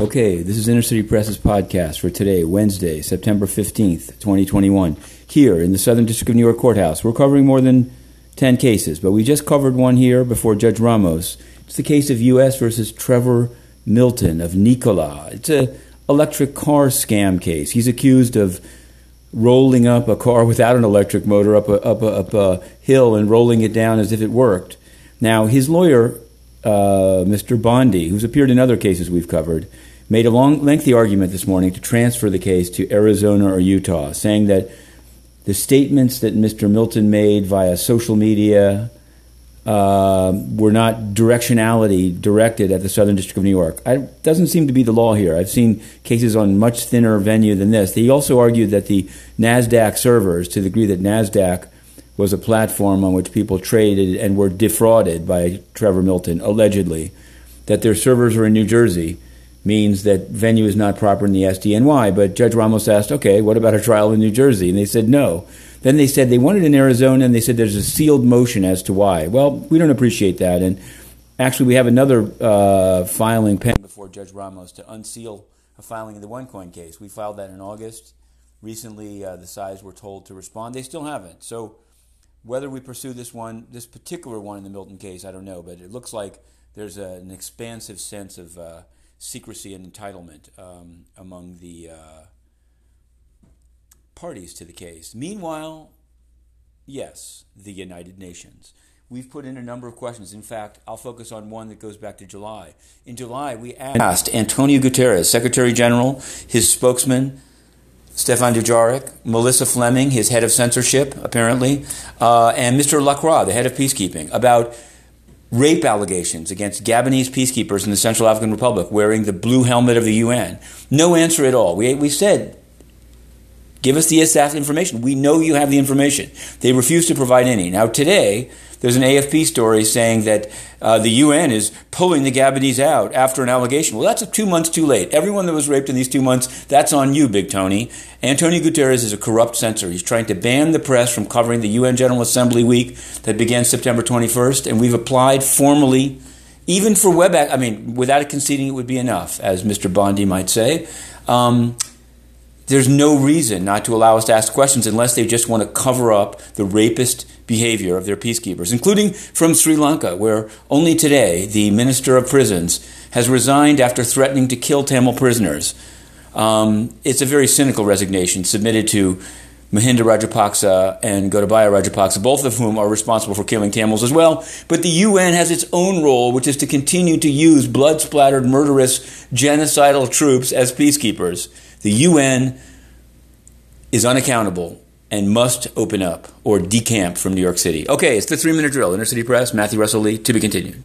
Okay, this is Inner City Press's podcast for today, Wednesday, September 15th, 2021. Here in the Southern District of New York Courthouse, we're covering more than 10 cases, but we just covered one here before Judge Ramos. It's the case of U.S. versus Trevor Milton of Nikola. It's a electric car scam case. He's accused of rolling up a car without an electric motor up a, up a, up a hill and rolling it down as if it worked. Now, his lawyer, uh, Mr. Bondi, who's appeared in other cases we've covered, made a long, lengthy argument this morning to transfer the case to Arizona or Utah, saying that the statements that Mr. Milton made via social media uh, were not directionality directed at the Southern District of New York. It doesn't seem to be the law here. I've seen cases on much thinner venue than this. He also argued that the NASDAQ servers, to the degree that NASDAQ was a platform on which people traded and were defrauded by Trevor Milton, allegedly, that their servers were in New Jersey means that venue is not proper in the SDNY. But Judge Ramos asked, okay, what about a trial in New Jersey? And they said no. Then they said they wanted in Arizona, and they said there's a sealed motion as to why. Well, we don't appreciate that. And actually, we have another uh, filing pending before Judge Ramos to unseal a filing in the OneCoin case. We filed that in August. Recently, uh, the sides were told to respond. They still haven't. So, whether we pursue this one, this particular one in the Milton case, I don't know. But it looks like there's a, an expansive sense of uh, secrecy and entitlement um, among the uh, parties to the case. Meanwhile, yes, the United Nations. We've put in a number of questions. In fact, I'll focus on one that goes back to July. In July, we asked Antonio Guterres, Secretary General, his spokesman, Stefan Dujarric, Melissa Fleming, his head of censorship, apparently, uh, and Mr. Lacroix, the head of peacekeeping, about rape allegations against Gabonese peacekeepers in the Central African Republic wearing the blue helmet of the UN. No answer at all. We, we said, give us the exact information. We know you have the information. They refuse to provide any. Now, today, there's an AFP story saying that uh, the UN is pulling the Gabonese out after an allegation. Well, that's two months too late. Everyone that was raped in these two months, that's on you, Big Tony. Antonio Guterres is a corrupt censor. He's trying to ban the press from covering the UN General Assembly week that began September 21st, and we've applied formally, even for web. I mean, without it conceding, it would be enough, as Mr. Bondi might say. Um, there's no reason not to allow us to ask questions unless they just want to cover up the rapist behavior of their peacekeepers, including from Sri Lanka, where only today the Minister of Prisons has resigned after threatening to kill Tamil prisoners. Um, it's a very cynical resignation submitted to Mahinda Rajapaksa and Gotabaya Rajapaksa, both of whom are responsible for killing Tamils as well. But the UN has its own role, which is to continue to use blood splattered, murderous, genocidal troops as peacekeepers. The UN is unaccountable and must open up or decamp from New York City. Okay, it's the three minute drill. Inner City Press, Matthew Russell Lee, to be continued.